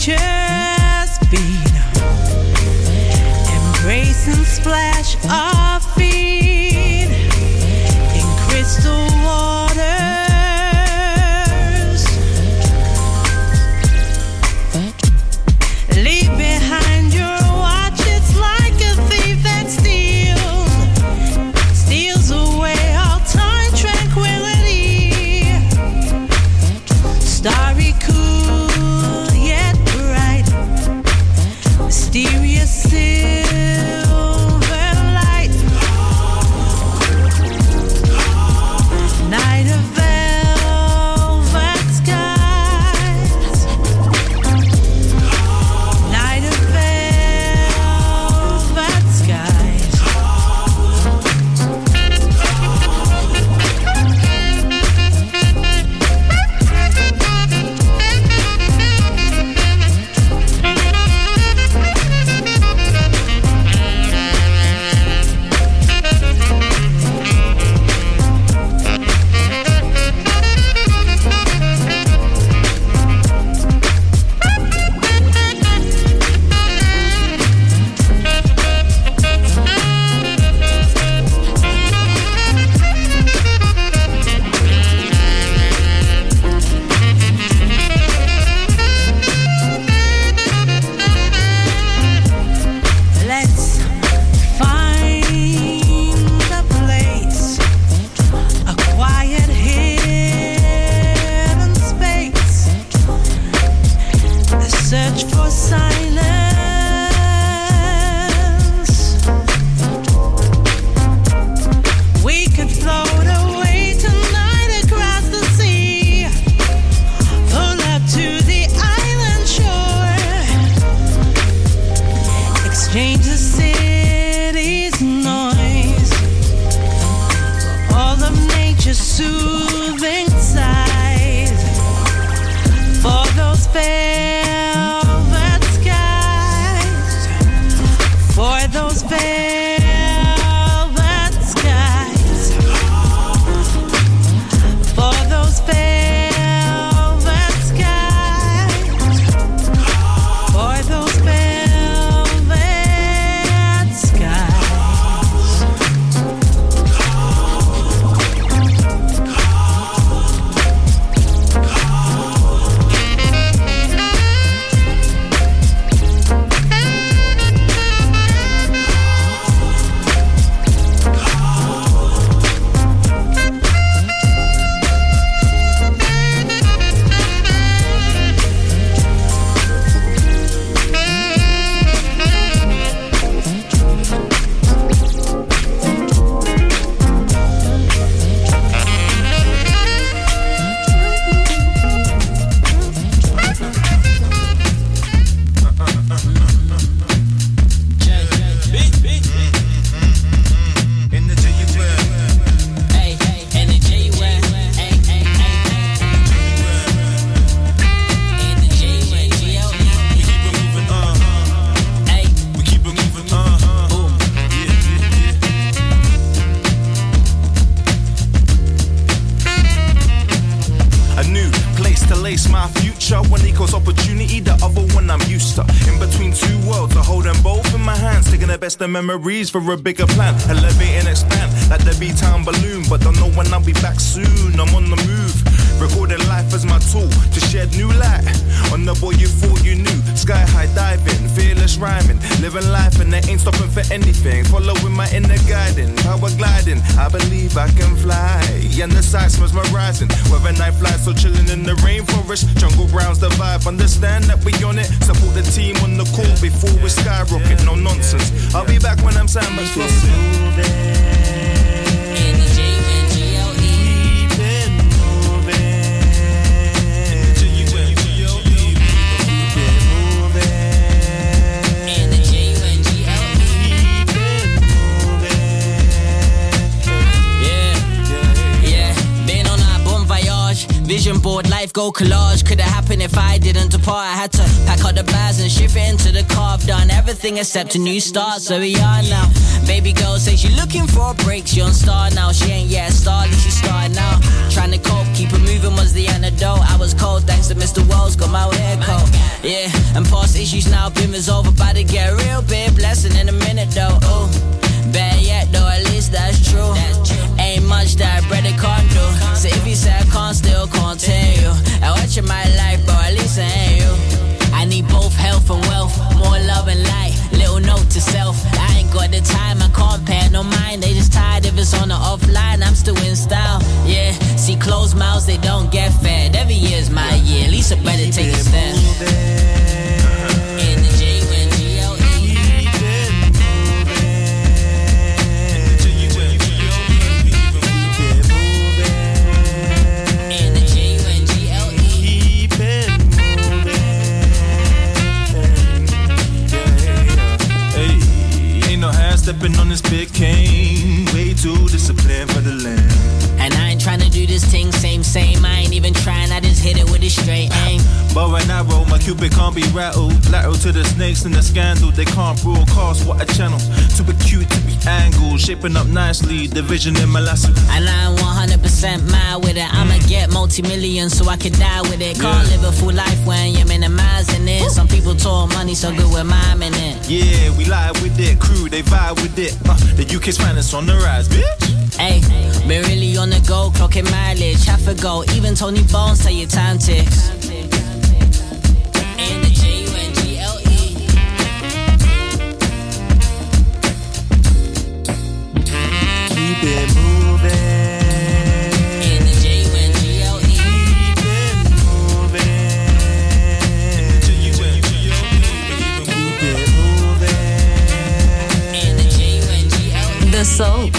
Just beat. Embrace and splash on. Place my future. One equals opportunity, the other one I'm used to. In between two worlds, I hold them both in my hands. Taking the best of memories for a bigger plan. Elevate and expand like the B-Town balloon. But don't know when I'll be back soon. I'm on the move. Recording life as my tool to shed new light on the boy you thought you knew. Sky high diving, fearless rhyming, living life and they ain't stopping for anything. Following my inner guiding, power gliding. I believe I can fly. And the sights mesmerizing. Whether night flies so chilling in the rainforest, jungle browns the vibe. Understand that we on it. Support the team on the call before we skyrocket. No nonsense. I'll be back when I'm time Vision board, life go collage. Could have happened if I didn't depart. I had to pack up the bags and shift it into the car. I've done everything except a new start, so we are now. Baby girl say she looking for a break. She on star now. She ain't yet a started, she started now. Trying to cope, keep it moving was the antidote. I was cold thanks to Mr. Wells, got my hair coat. Yeah, and past issues now been resolved. About to get real big blessing in a minute though. Oh, bad yet though, at least that's true. Ain't much that brother can't do. So if you say I can't, still continue. I watch in my life, bro, at least I ain't you. I need both health and wealth, more love and light. Little note to self, I ain't got the time, I can't pay no mind. They just tired if it's on the offline, I'm still in style. Yeah, see closed mouths, they don't get fed. Shaping up nicely, division in my lasso. And I'm 100% mad with it. I'ma get multi millions so I can die with it. Can't Yeah. live a full life when you're minimizing it. Some people talk money so good with miming it. Yeah, we live with it. Crew, they vibe with it. Uh, the UK's finest on the rise, bitch. Hey, been really on the go, clocking mileage. Half a go, even Tony Bones say you time ticks.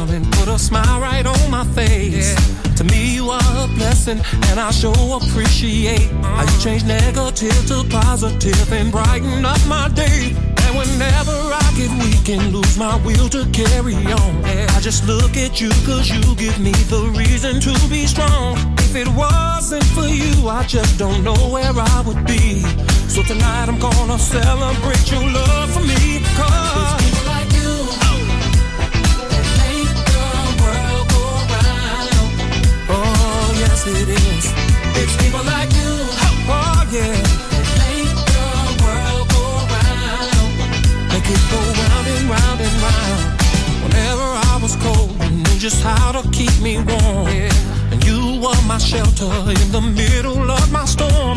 Positive and put a smile right on my face. To me, you are a blessing and I show appreciate how you change negative to positive and brighten up my day. And whenever I get weak and lose my will to carry on, I just look at you cause you give me the reason to be strong. If it wasn't for you, I just don't know where I would be. So tonight I'm gonna celebrate your love for me. Cause people like you that make the world go. Oh, yes, it is. It's people like you. Oh, yeah. That make the world go round. Make it go round and round and round. Whenever I was cold, just how to keep me warm. Yeah. And you were my shelter in the middle of my storm.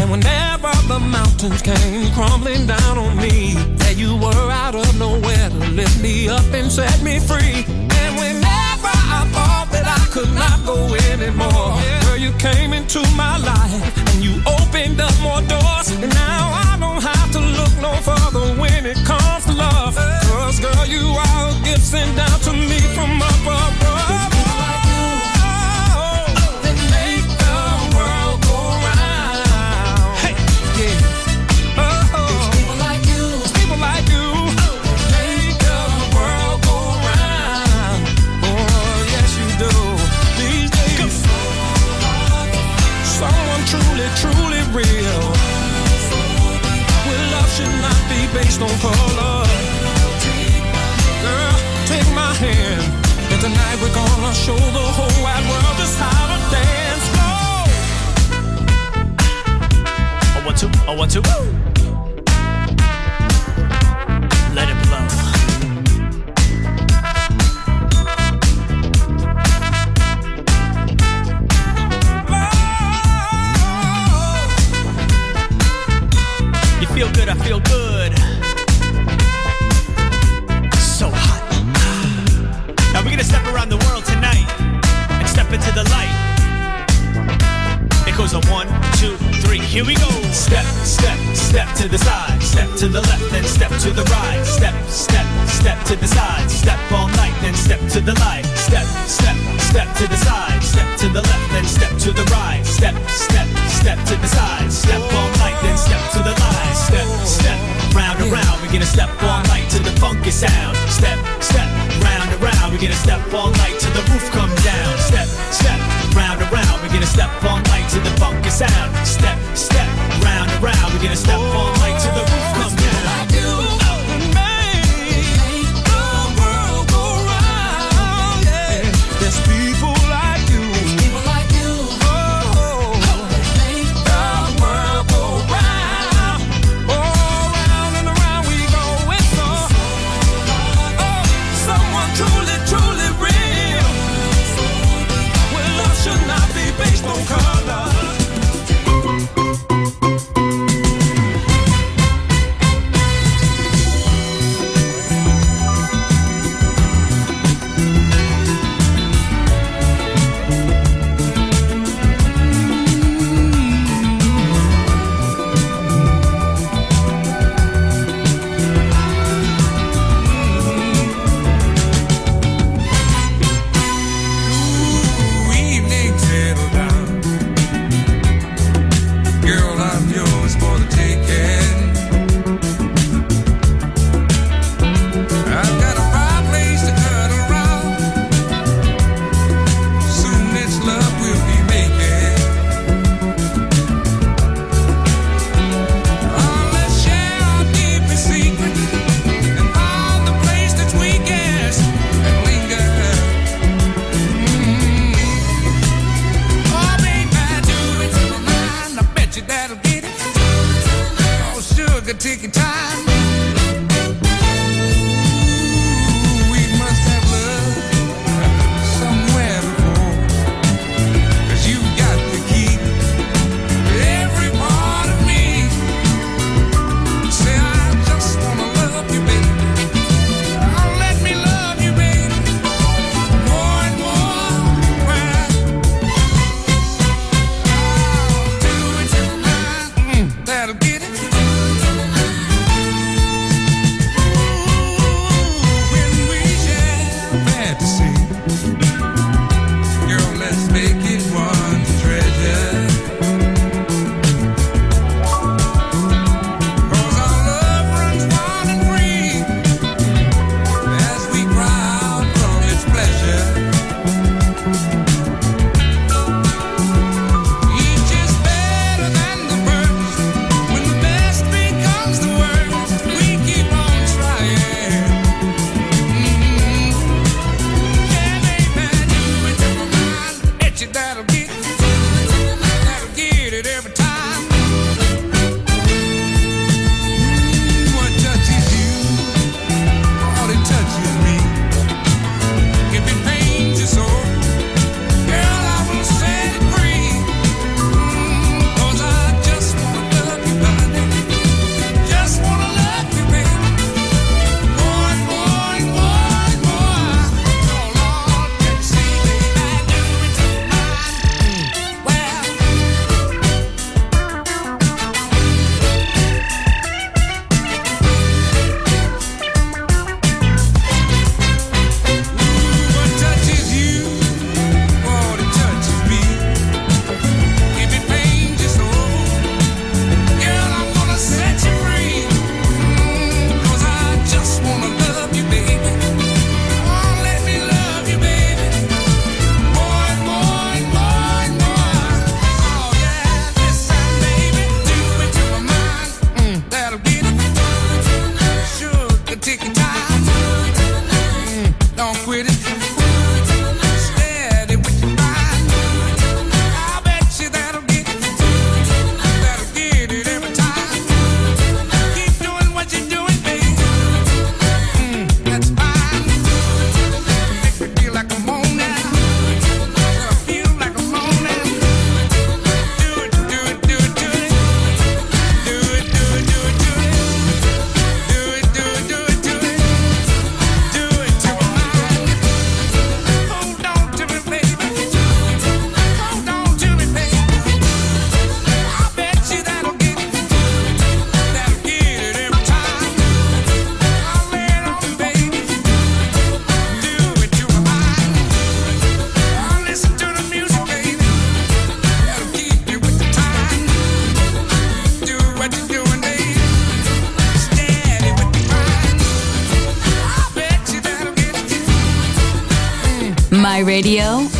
And whenever the mountains came crumbling down on me, there you were out of nowhere to lift me up and set me free. And whenever I thought that I could not go anymore, yeah. girl, you came into my life and you opened up more doors. And now I don't have to look no further when it comes girl, you are a gift sent down to me from up above. People like you make the world go around people like you. People like you. Make the world go around oh, yes you do. These days. So I'm truly truly real. Well I should not be based on my. And tonight we're gonna show the whole wide world just how to dance. Go! Oh, one, two. Oh, Let